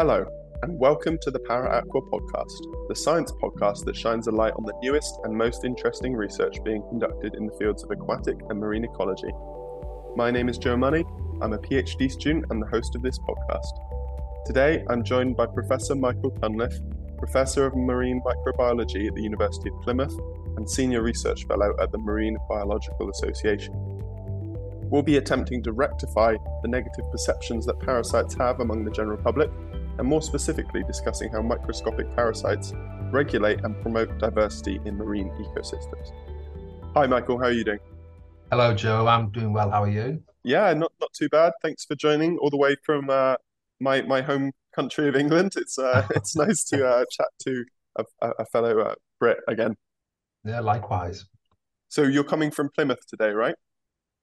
Hello, and welcome to the ParAqua podcast, the science podcast that shines a light on the newest and most interesting research being conducted in the fields of aquatic and marine ecology. My name is Joe Money. I'm a PhD student and the host of this podcast. Today, I'm joined by Professor Michael Cunliffe, Professor of Marine Microbiology at the University of Plymouth and Senior Research Fellow at the Marine Biological Association. We'll be attempting to rectify the negative perceptions that parasites have among the general public and more specifically discussing how microscopic parasites regulate and promote diversity in marine ecosystems. Hi, Michael. How are you doing? Hello, Joe. I'm doing well. How are you? Yeah, not not too bad. Thanks for joining all the way from uh, my my home country of England. It's uh, it's nice to uh, chat to a, a fellow uh, Brit again. Yeah, likewise. So you're coming from Plymouth today, right?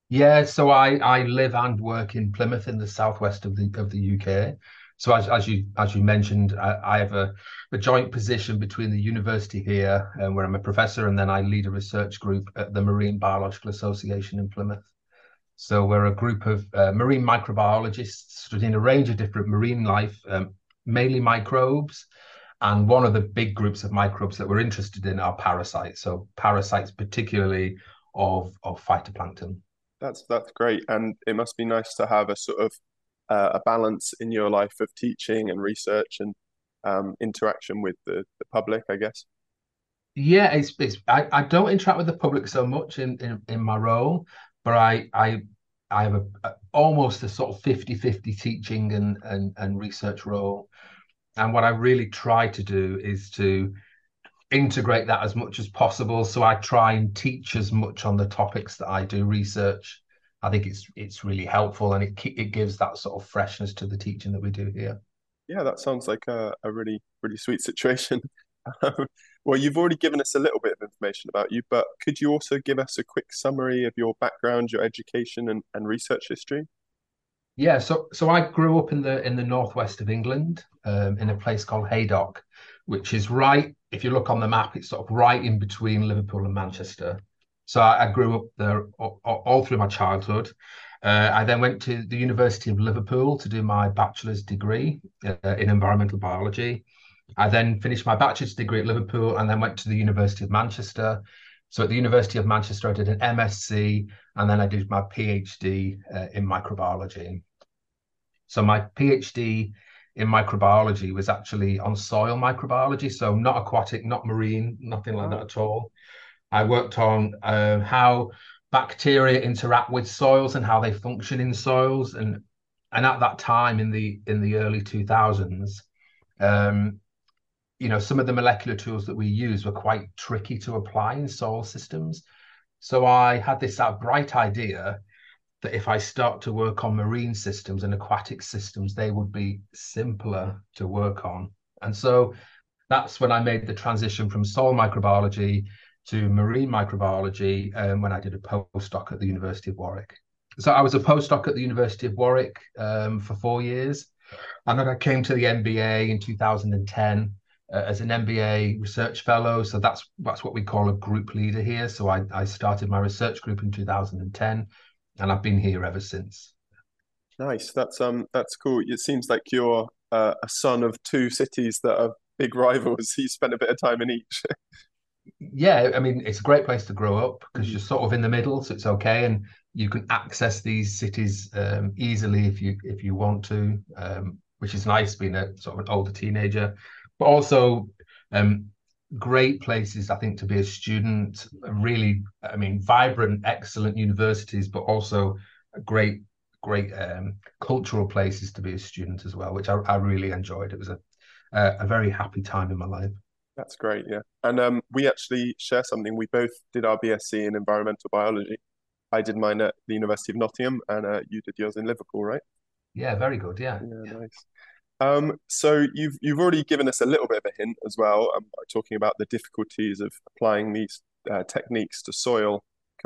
Yeah. So I I live and work in Plymouth in the southwest of the of the UK. So as, as you as you mentioned, I, I have a, a, joint position between the university here, um, where I'm a professor, and then I lead a research group at the Marine Biological Association in Plymouth. So we're a group of uh, marine microbiologists studying a range of different marine life, um, mainly microbes. And one of the big groups of microbes that we're interested in are parasites. So parasites, particularly of of phytoplankton. That's that's great, and it must be nice to have a sort of uh, a balance in your life of teaching and research and um, interaction with the, the public, I guess. Yeah, it's, it's I, I don't interact with the public so much in, in, in my role, but I I I have a, a, almost a sort of 50-50 teaching and, and and research role. And what I really try to do is to integrate that as much as possible. So I try and teach as much on the topics that I do research I think it's it's really helpful and it it gives that sort of freshness to the teaching that we do here. Yeah, that sounds like a, a really really sweet situation. well, you've already given us a little bit of information about you, but could you also give us a quick summary of your background, your education, and, and research history? Yeah, so so I grew up in the in the northwest of England, um, in a place called Haydock, which is right. If you look on the map, it's sort of right in between Liverpool and Manchester. So I, I grew up there all, all through my childhood. Uh, I then went to the University of Liverpool to do my bachelor's degree uh, in environmental biology. I then finished my bachelor's degree at Liverpool and then went to the University of Manchester. So at the University of Manchester, I did an MSc and then I did my PhD uh, in microbiology. So my PhD in microbiology was actually on soil microbiology, so not aquatic, not marine, nothing like that at all. I worked on uh, how bacteria interact with soils and how they function in soils, and and at that time in the in the early two thousands, um, you know, some of the molecular tools that we use were quite tricky to apply in soil systems. So I had this uh, bright idea that if I start to work on marine systems and aquatic systems, they would be simpler to work on. And so that's when I made the transition from soil microbiology to marine microbiology um, when I did a postdoc at the University of Warwick. So I was a postdoc at the University of Warwick um, for four years. And then I came to the MBA in 2010 uh, as an MBA research fellow. So that's that's what we call a group leader here. So I, I started my research group in 2010 and I've been here ever since. Nice. That's um that's cool. It seems like you're uh, a son of two cities that are big rivals. You spent a bit of time in each. yeah, I mean, it's a great place to grow up because you're sort of in the middle, so it's okay, and you can access these cities um, easily if you if you want to, um, which is nice being a sort of an older teenager, but also um, great places I think to be a student. Really, I mean, vibrant, excellent universities, but also great great um, cultural places to be a student as well, which I, I really enjoyed. It was a a very happy time in my life. That's great, yeah. And um, we actually share something. We both did our BSc in environmental biology. I did mine at the University of Nottingham, and uh, you did yours in Liverpool, right? Yeah, very good. Yeah. Yeah, nice. Um, so you've you've already given us a little bit of a hint as well, um, talking about the difficulties of applying these uh, techniques to soil,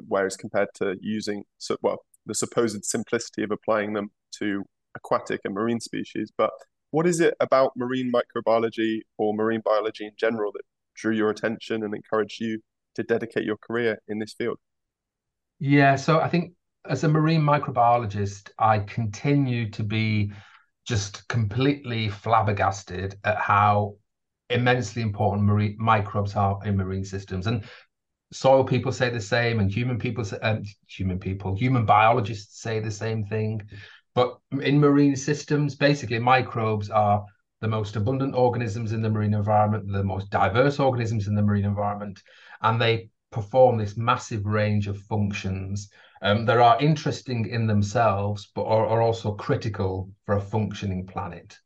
whereas compared to using so well the supposed simplicity of applying them to aquatic and marine species. But what is it about marine microbiology or marine biology in general that drew your attention and encouraged you to dedicate your career in this field? Yeah, so I think as a marine microbiologist, I continue to be just completely flabbergasted at how immensely important marine microbes are in marine systems. And soil people say the same, and human people, um, human people, human biologists say the same thing. But in marine systems, basically, microbes are the most abundant organisms in the marine environment, the most diverse organisms in the marine environment, and they perform this massive range of functions um, that are interesting in themselves, but are, are also critical for a functioning planet.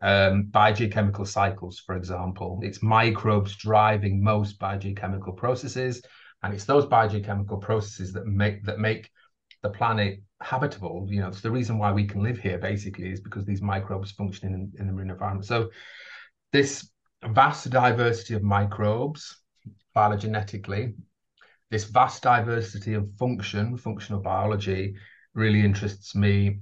Um, biogeochemical cycles, for example, it's microbes driving most biogeochemical processes, and it's those biogeochemical processes that make that make the planet habitable. You know, it's the reason why we can live here basically is because these microbes function in, in the marine environment. So this vast diversity of microbes phylogenetically, this vast diversity of function, functional biology, really interests me.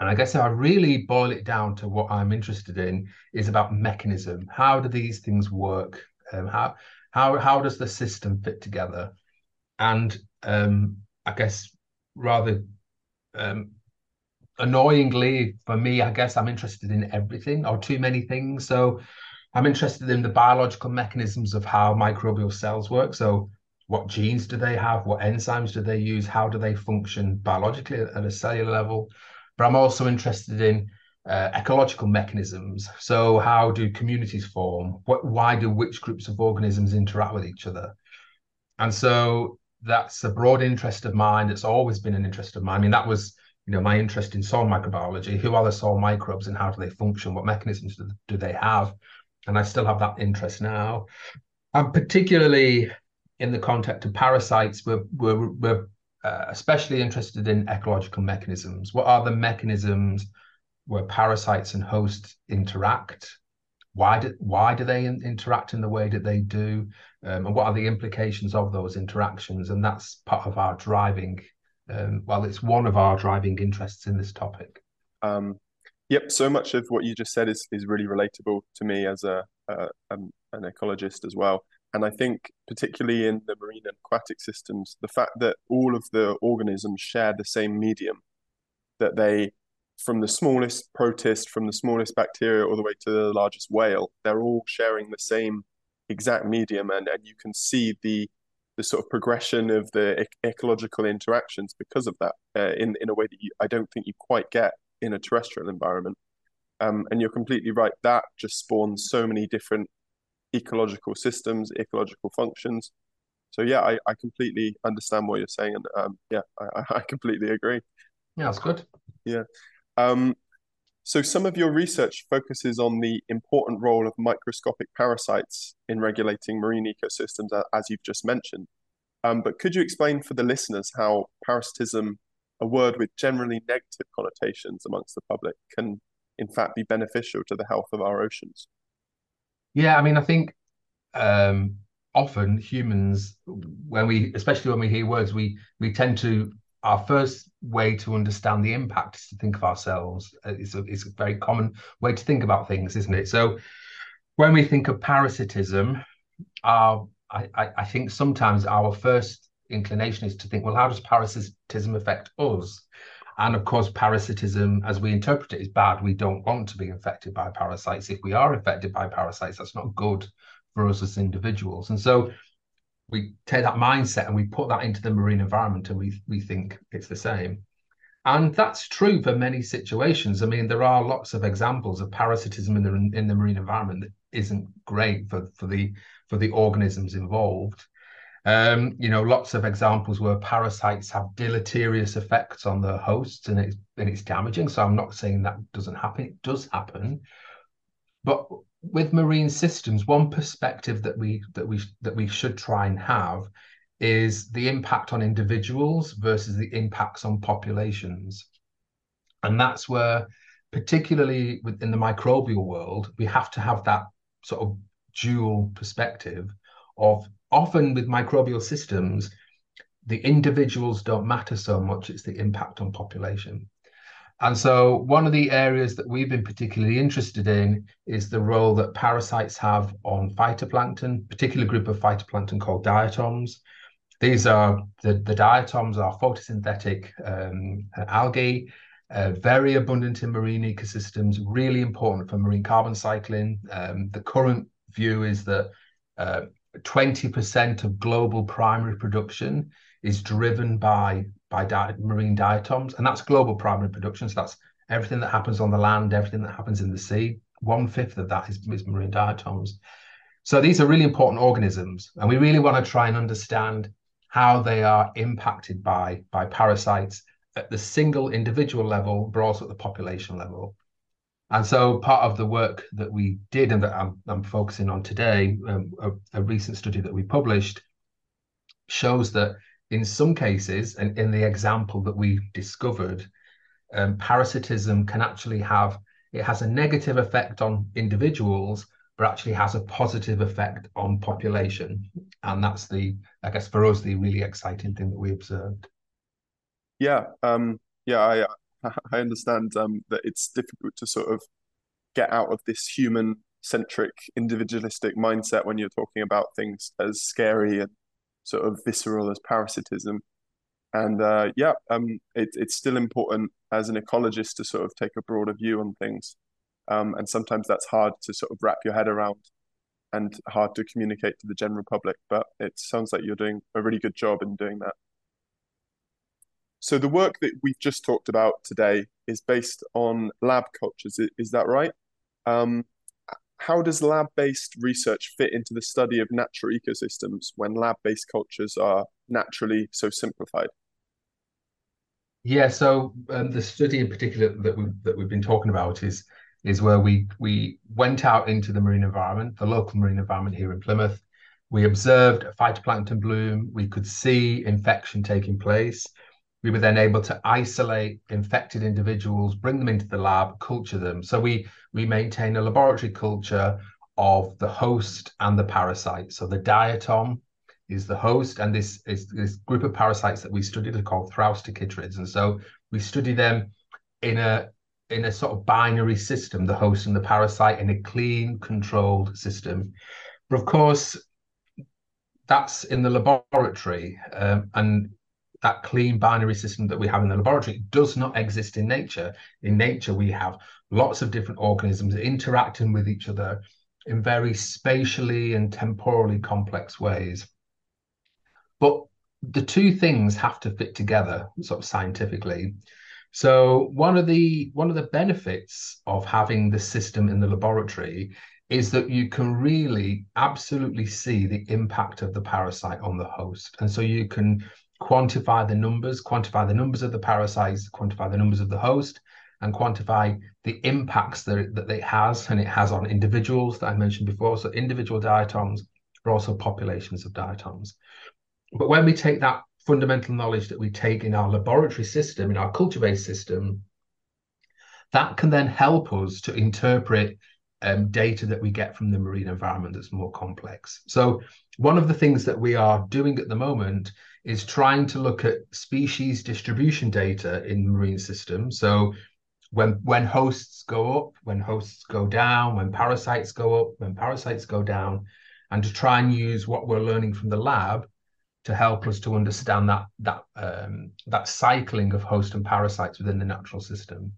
And I guess if I really boil it down to what I'm interested in is about mechanism. How do these things work? Um, how how how does the system fit together? And um, I guess rather um, annoyingly for me, I guess I'm interested in everything or too many things. So I'm interested in the biological mechanisms of how microbial cells work. So what genes do they have? What enzymes do they use? How do they function biologically at a cellular level? But I'm also interested in uh, ecological mechanisms. So how do communities form? What, why do which groups of organisms interact with each other? And so that's a broad interest of mine. It's always been an interest of mine. I mean, that was you know my interest in soil microbiology. Who are the soil microbes and how do they function? What mechanisms do, they have? And I still have that interest now. And particularly in the context of parasites, we're we're, we're uh, especially interested in ecological mechanisms. What are the mechanisms where parasites and hosts interact? Why do why do they in, interact in the way that they do? um, and what are the implications of those interactions? And that's part of our driving. Um, well, it's one of our driving interests in this topic. Um, yep. So much of what you just said is is really relatable to me as a, a an ecologist as well. And I think, particularly in the marine and aquatic systems, the fact that all of the organisms share the same medium, that they, from the smallest protist, from the smallest bacteria, all the way to the largest whale, they're all sharing the same exact medium and, and you can see the the sort of progression of the ecological interactions because of that uh, in in a way that you, I don't think you quite get in a terrestrial environment. Um, and you're completely right. That just spawns so many different ecological systems, ecological functions. So yeah, I, I completely understand what you're saying, and um, yeah, I, I completely agree. Yeah, that's good. Yeah. Um, so some of your research focuses on the important role of microscopic parasites in regulating marine ecosystems, as you've just mentioned. Um, but could you explain for the listeners how parasitism, a word with generally negative connotations amongst the public, can in fact be beneficial to the health of our oceans? Yeah, I mean, I think um, often humans, when we, especially when we hear words, we we tend to our first way to understand the impact is to think of ourselves. Uh, it's a, it's a very common way to think about things, isn't it? So when we think of parasitism, our I, I think sometimes our first inclination is to think, well, how does parasitism affect us? And of course, parasitism, as we interpret it, is bad. We don't want to be infected by parasites. If we are infected by parasites, that's not good for us as individuals. And so we take that mindset and we put that into the marine environment and we we think it's the same. And that's true for many situations. I mean there are lots of examples of parasitism in the in the marine environment that isn't great for for the for the organisms involved. Um, you know lots of examples where parasites have deleterious effects on the hosts and it's and it's damaging. So i'm not saying that doesn't happen. It does happen. But with marine systems, one perspective that we that we that we should try and have is the impact on individuals versus the impacts on populations. And that's where, particularly within the microbial world, we have to have that sort of dual perspective of often with microbial systems, the individuals don't matter so much, it's the impact on population. And so, one of the areas that we've been particularly interested in is the role that parasites have on phytoplankton, particular group of phytoplankton called diatoms. These are the, the diatoms are photosynthetic um, algae. uh, very abundant in marine ecosystems, really important for marine carbon cycling. Um, the current view is that uh, 20% of global primary production is driven by by di- marine diatoms, and that's global primary production. So that's everything that happens on the land, everything that happens in the sea. One fifth of that is, is marine diatoms. So these are really important organisms, and we really want to try and understand how they are impacted by by parasites at the single individual level, but also at the population level. And so part of the work that we did and that I'm, I'm focusing on today, um, a, a, recent study that we published, shows that in some cases, and in the example that we discovered, um, parasitism can actually have, it has a negative effect on individuals, but actually has a positive effect on population. And that's the, I guess for us, the really exciting thing that we observed. Yeah, um, yeah, I I understand um, that it's difficult to sort of get out of this human centric individualistic mindset when you're talking about things as scary and sort of visceral as parasitism. And uh, yeah, um, it, it's still important as an ecologist to sort of take a broader view on things. Um, and sometimes that's hard to sort of wrap your head around and hard to communicate to the general public. But it sounds like you're doing a really good job in doing that. So the work that we've just talked about today is based on lab cultures. Is that right? Um, how does lab-based research fit into the study of natural ecosystems when lab-based cultures are naturally so simplified? Yeah, so um, the study in particular that we that we've been talking about is is where we we went out into the marine environment, the local marine environment here in Plymouth. We observed a phytoplankton bloom. We could see infection taking place we were then able to isolate infected individuals, bring them into the lab, culture them. So we we maintain a laboratory culture of the host and the parasite. So the diatom is the host, and this is this group of parasites that we studied are called thraustochytrids. And so we study them in a in a sort of binary system, the host and the parasite, in a clean, controlled system. But of course, that's in the laboratory, um, and that clean binary system that we have in the laboratory does not exist in nature. In nature, we have lots of different organisms interacting with each other in very spatially and temporally complex ways. But the two things have to fit together, sort of scientifically. So one of the one of the benefits of having the system in the laboratory is that you can really absolutely see the impact of the parasite on the host. And so you can quantify the numbers, quantify the numbers of the parasites, quantify the numbers of the host, and quantify the impacts that, that it has and it has on individuals that I mentioned before. So individual diatoms, but also populations of diatoms. But when we take that fundamental knowledge that we take in our laboratory system, in our culture-based system, that can then help us to interpret um, data that we get from the marine environment that's more complex. So one of the things that we are doing at the moment is trying to look at species distribution data in marine systems. So when when hosts go up, when hosts go down, when parasites go up, when parasites go down, and to try and use what we're learning from the lab to help us to understand that that um, that cycling of host and parasites within the natural system.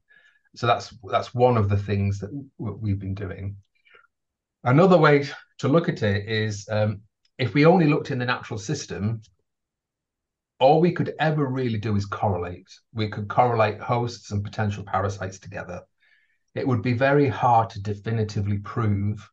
So that's that's one of the things that we've been doing. Another way to look at it is um, if we only looked in the natural system, all we could ever really do is correlate. We could correlate hosts and potential parasites together. It would be very hard to definitively prove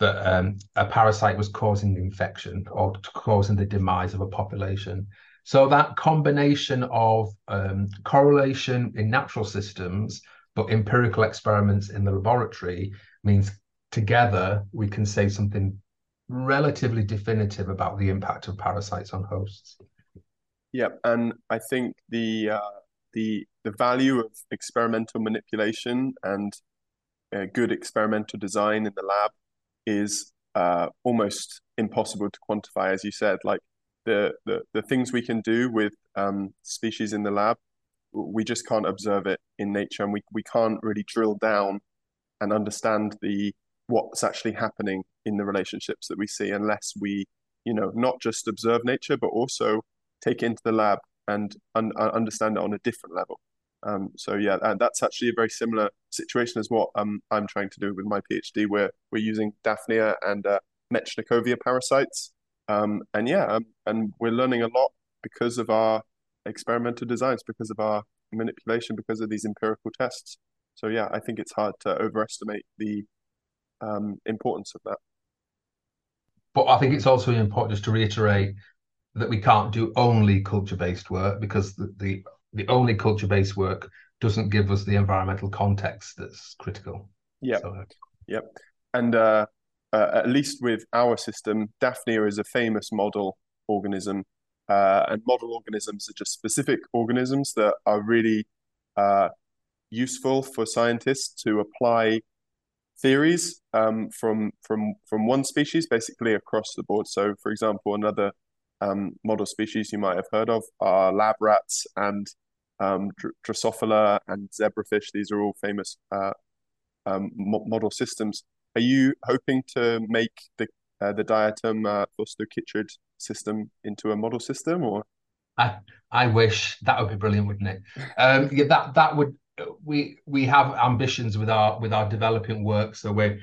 that um, a parasite was causing the infection or causing the demise of a population. So that combination of um, correlation in natural systems, but empirical experiments in the laboratory means together we can say something relatively definitive about the impact of parasites on hosts. Yeah, and I think the uh, the the value of experimental manipulation and uh, good experimental design in the lab is uh, almost impossible to quantify, as you said. Like the the, the things we can do with um, species in the lab, we just can't observe it in nature, and we we can't really drill down and understand the what's actually happening in the relationships that we see unless we you know not just observe nature but also take it into the lab and un- uh, understand it on a different level. Um, so yeah, that's actually a very similar situation as what um, I'm trying to do with my PhD. Where we're using Daphnia and uh, Metschnikowia parasites, um, and yeah, um, and we're learning a lot because of our experimental designs, because of our manipulation, because of these empirical tests. So yeah, I think it's hard to overestimate the um, importance of that. But I think it's also important just to reiterate that we can't do only culture-based work because the, the, the only culture-based work doesn't give us the environmental context that's critical. Yeah. So, yep. And uh, uh, at least with our system, Daphnia is a famous model organism, uh, and model organisms are just specific organisms that are really uh, useful for scientists to apply theories um, from from from one species basically across the board. So, for example, another um, model species you might have heard of are lab rats and um, Drosophila and zebrafish. These are all famous uh, um, model systems. Are you hoping to make the uh, the diatom uh, chytrid system into a model system, or? I I wish that would be brilliant, wouldn't it? Um, yeah, that that would we we have ambitions with our with our developing work. So we're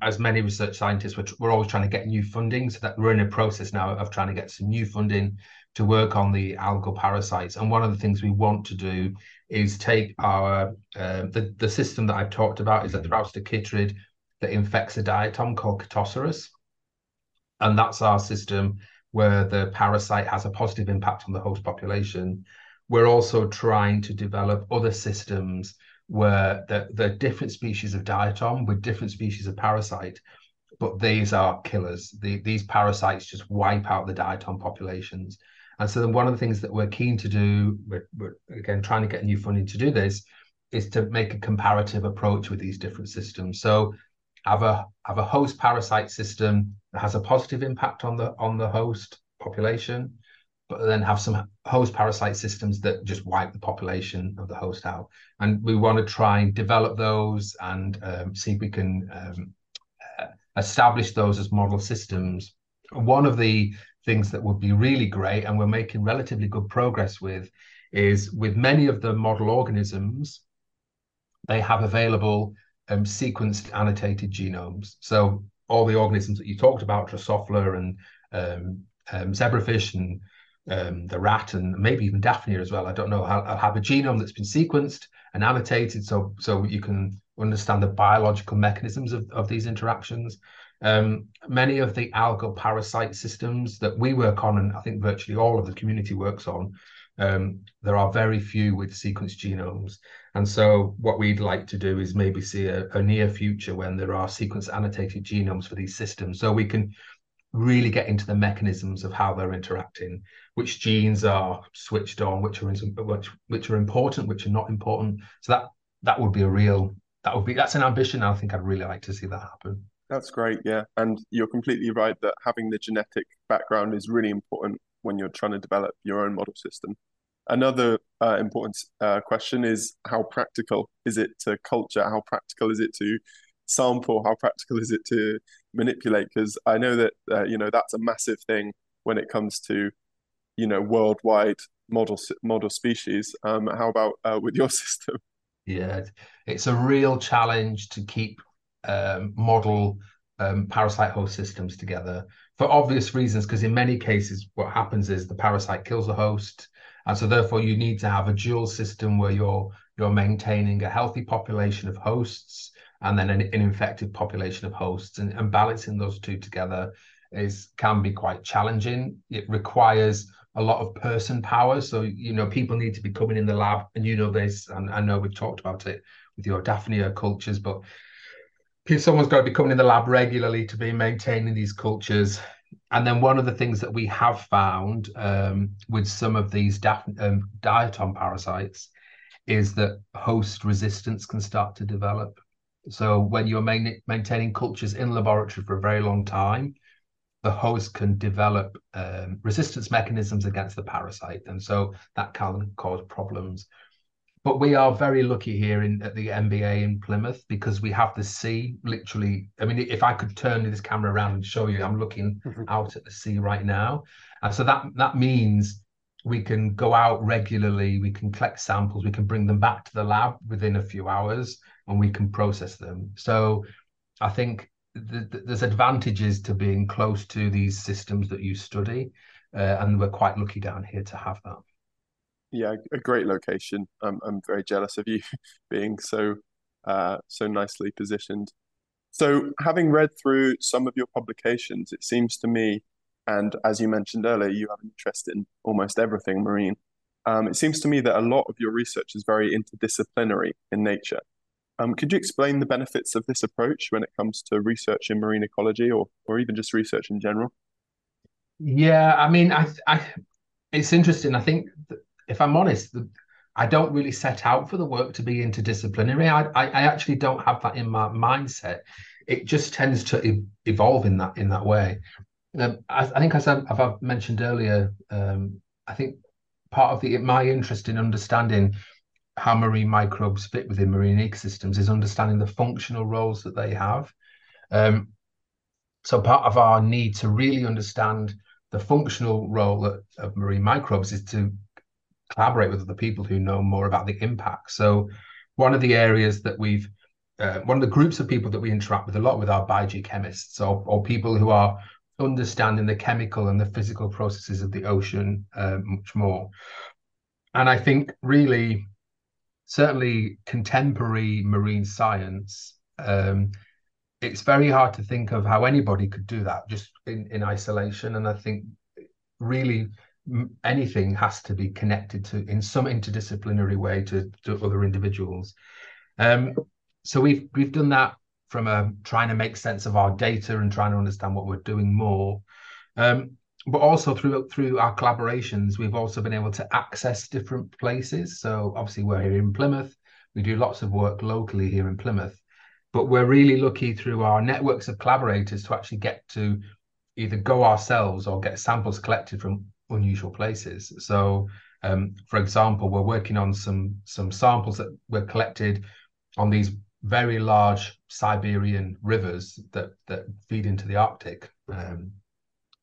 as many research scientists, we're, we're always trying to get new funding. So that we're in a process now of trying to get some new funding to work on the algal parasites. And one of the things we want to do is take our uh, the the system that I've talked about is a chytrid that infects a diatom called Chaetoceros, and that's our system where the parasite has a positive impact on the host population we're also trying to develop other systems where the, the different species of diatom with different species of parasite, but these are killers. The, these parasites just wipe out the diatom populations. And so then one of the things that we're keen to do, we're, we're again trying to get new funding to do this, is to make a comparative approach with these different systems. So have a have a host parasite system that has a positive impact on the on the host population, but then have some host parasite systems that just wipe the population of the host out. And we want to try and develop those and um, see if we can um, uh, establish those as model systems. One of the things that would be really great, and we're making relatively good progress with, is with many of the model organisms, they have available um, sequenced annotated genomes. So all the organisms that you talked about, Drosophila and um, um, zebrafish and um, the rat and maybe even Daphnia as well. I don't know. I'll, I'll, have a genome that's been sequenced and annotated, so so you can understand the biological mechanisms of, of these interactions. Um, many of the algal parasite systems that we work on, and I think virtually all of the community works on, um, there are very few with sequenced genomes. And so, what we'd like to do is maybe see a, a near future when there are sequence annotated genomes for these systems, so we can really get into the mechanisms of how they're interacting, which genes are switched on, which are which which are important, which are not important. So that that would be a real that would be that's an ambition. I think I'd really like to see that happen. That's great, yeah. And you're completely right that having the genetic background is really important when you're trying to develop your own model system. Another uh, important uh, question is how practical is it to culture? How practical is it to sample? How practical is it to manipulate? Because I know that uh, you know that's a massive thing when it comes to you know worldwide model model species. Um, how about uh, with your system? Yeah, it's a real challenge to keep um, model um, parasite host systems together for obvious reasons. Because in many cases, what happens is the parasite kills the host, and so therefore you need to have a dual system where you're you're maintaining a healthy population of hosts and then an, an infected population of hosts. And, and balancing those two together is can be quite challenging. It requires a lot of person power. So you know people need to be coming in the lab and you know this and i know we've talked about it with your daphnia cultures but someone's got to be coming in the lab regularly to be maintaining these cultures. And then one of the things that we have found um, with some of these daph- um, diatom parasites is that host resistance can start to develop so when you're main, maintaining cultures in laboratory for a very long time, the host can develop um, resistance mechanisms against the parasite, and so that can cause problems. But we are very lucky here in at the MBA in Plymouth because we have the sea literally. I mean, if I could turn this camera around and show you, I'm looking out at the sea right now, and so that that means we can go out regularly, we can collect samples, we can bring them back to the lab within a few hours, and we can process them. So I think th- th- there's advantages to being close to these systems that you study, uh, and we're quite lucky down here to have that. Yeah, a great location. I'm I'm very jealous of you being so uh, so nicely positioned. So, having read through some of your publications, it seems to me, and as you mentioned earlier, you have an interest in almost everything marine. Um, it seems to me that a lot of your research is very interdisciplinary in nature. Um, could you explain the benefits of this approach when it comes to research in marine ecology or, or even just research in general? Yeah, I mean, I, I it's interesting. I think if I'm honest, the, I don't really set out for the work to be interdisciplinary. I, I, I actually don't have that in my mindset. It just tends to evolve in that in that way. I, I, think, as I, have mentioned earlier, um, I think part of the my interest in understanding how marine microbes fit within marine ecosystems is understanding the functional roles that they have. Um, so part of our need to really understand the functional role of marine microbes is to collaborate with other people who know more about the impact. So one of the areas that we've uh, one of the groups of people that we interact with a lot with are biogeochemists or, or people who are understanding the chemical and the physical processes of the ocean uh, much more. And I think really, certainly contemporary marine science, um, it's very hard to think of how anybody could do that just in, in isolation. And I think really anything has to be connected to in some interdisciplinary way to, to other individuals. Um, so we've we've done that from a, trying to make sense of our data and trying to understand what we're doing more. Um, but also through through our collaborations, we've also been able to access different places. So obviously we're here in Plymouth. We do lots of work locally here in Plymouth, but we're really lucky through our networks of collaborators to actually get to either go ourselves or get samples collected from unusual places. So, um, for example, we're working on some some samples that were collected on these very large Siberian rivers that that feed into the Arctic, um,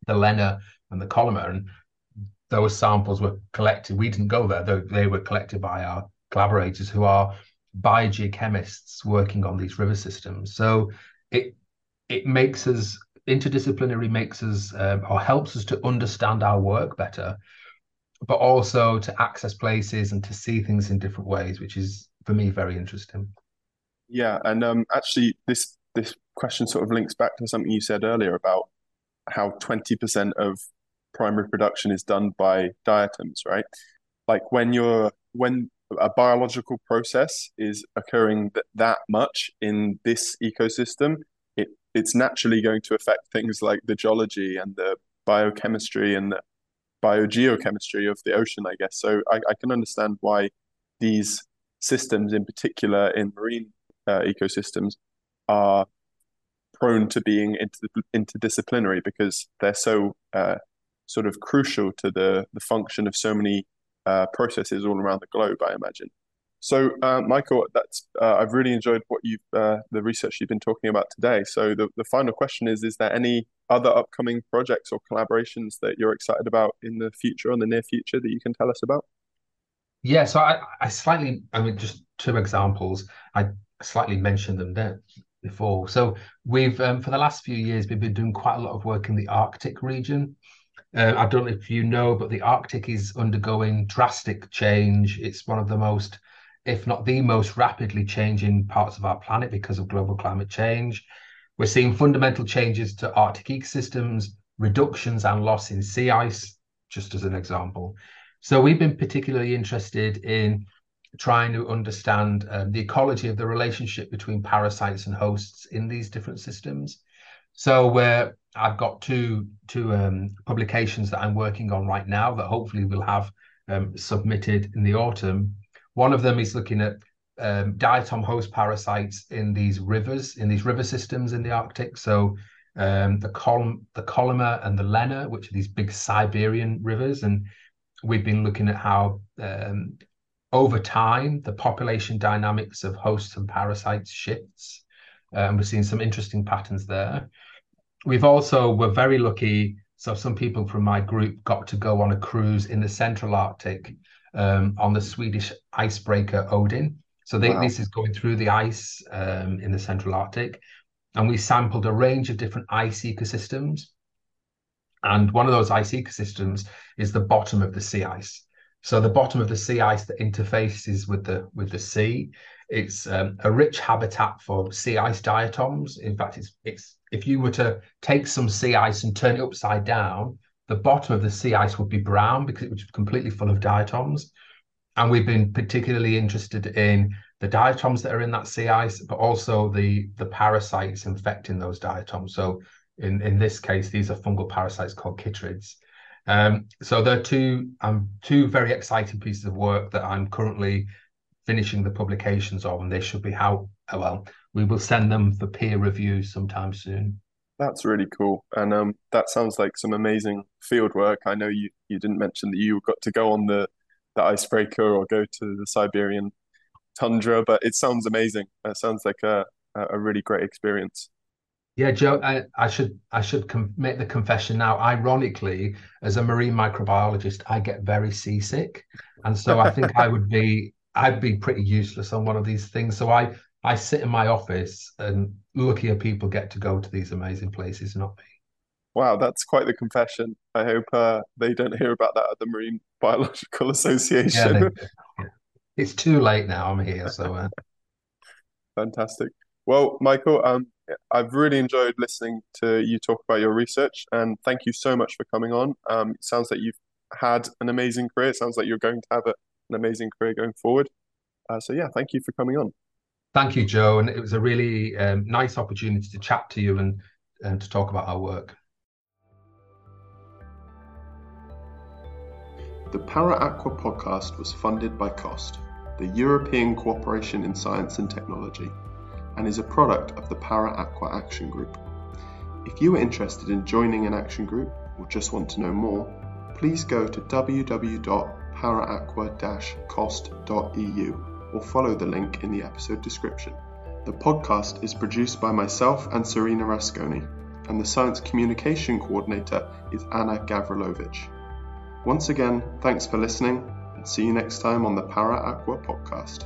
the Lena and the Kolyma, and those samples were collected. We didn't go there; though they were collected by our collaborators who are biogeochemists working on these river systems. So it it makes us interdisciplinary makes us um, or helps us to understand our work better, but also to access places and to see things in different ways, which is for me very interesting. Yeah, and um, actually, this this question sort of links back to something you said earlier about how twenty percent of primary production is done by diatoms, right? Like when you're when a biological process is occurring th- that much in this ecosystem, it it's naturally going to affect things like the geology and the biochemistry and the biogeochemistry of the ocean, I guess. So I, I can understand why these systems, in particular in marine uh, ecosystems, are prone to being inter- interdisciplinary because they're so uh, sort of crucial to the, the function of so many uh, processes all around the globe, I imagine. So, uh, Michael, that's uh, I've really enjoyed what you've the research you've been talking about today. So, the, the final question is: Is there any other upcoming projects or collaborations that you're excited about in the future, in the near future, that you can tell us about? Yeah, so I, I slightly, I mean, just two examples. I slightly mentioned them there before. So we've um, for the last few years we've been doing quite a lot of work in the Arctic region. Uh, I don't know if you know, but the Arctic is undergoing drastic change. It's one of the most if not the most rapidly changing parts of our planet because of global climate change. We're seeing fundamental changes to Arctic ecosystems, reductions and loss in sea ice, just as an example. So we've been particularly interested in trying to understand um, the ecology of the relationship between parasites and hosts in these different systems. So where I've got two two um, publications that I'm working on right now that hopefully we'll have um, submitted in the autumn one of them is looking at um, diatom host parasites in these rivers, in these river systems in the Arctic. So um, the column, the Kolyma and the Lena, which are these big Siberian rivers, and we've been looking at how um, over time the population dynamics of hosts and parasites shifts, and um, we're seeing some interesting patterns there. We've also we're very lucky So some people from my group got to go on a cruise in the Central Arctic um, on the Swedish icebreaker Oden. So they, wow. this is going through the ice um, in the Central Arctic, and we sampled a range of different ice ecosystems. And one of those ice ecosystems is the bottom of the sea ice. So the bottom of the sea ice that interfaces with the with the sea, it's um, a rich habitat for sea ice diatoms. In fact, it's it's if you were to take some sea ice and turn it upside down, the bottom of the sea ice would be brown because it was completely full of diatoms. And we've been particularly interested in the diatoms that are in that sea ice, but also the the parasites infecting those diatoms. So in, in this case, these are fungal parasites called chytrids. Um, so there are two um, two very exciting pieces of work that I'm currently finishing the publications of, and they should be out. Well, we will send them for peer review sometime soon. That's really cool, and um, that sounds like some amazing field work. I know you you didn't mention that you got to go on the the icebreaker or go to the Siberian tundra, but it sounds amazing. It sounds like a a really great experience. Yeah, Joe, I, I should I should com- make the confession now. Ironically, as a marine microbiologist, I get very seasick, and so I think I would be I'd be pretty useless on one of these things. So I I sit in my office, and luckier people get to go to these amazing places, not me. Wow, that's quite the confession. I hope uh, they don't hear about that at the Marine Biological Association. Yeah, they, it's too late now. I'm here, so uh... fantastic. Well, Michael, um, I've really enjoyed listening to you talk about your research, and thank you so much for coming on. Um, it sounds like you've had an amazing career. It sounds like you're going to have a, an amazing career going forward. Uh, so yeah, thank you for coming on. Thank you, Joe, and it was a really um, nice opportunity to chat to you and and to talk about our work. The ParAqua podcast was funded by COST, the European Cooperation in Science and Technology and is a product of the ParAqua Action Group. If you are interested in joining an action group or just want to know more, please go to www.paraqua-cost.eu or follow the link in the episode description. The podcast is produced by myself and Serena Rasconi, and the Science Communication Coordinator is Ana Gavrilović. Once again, thanks for listening, and see you next time on the ParAqua podcast.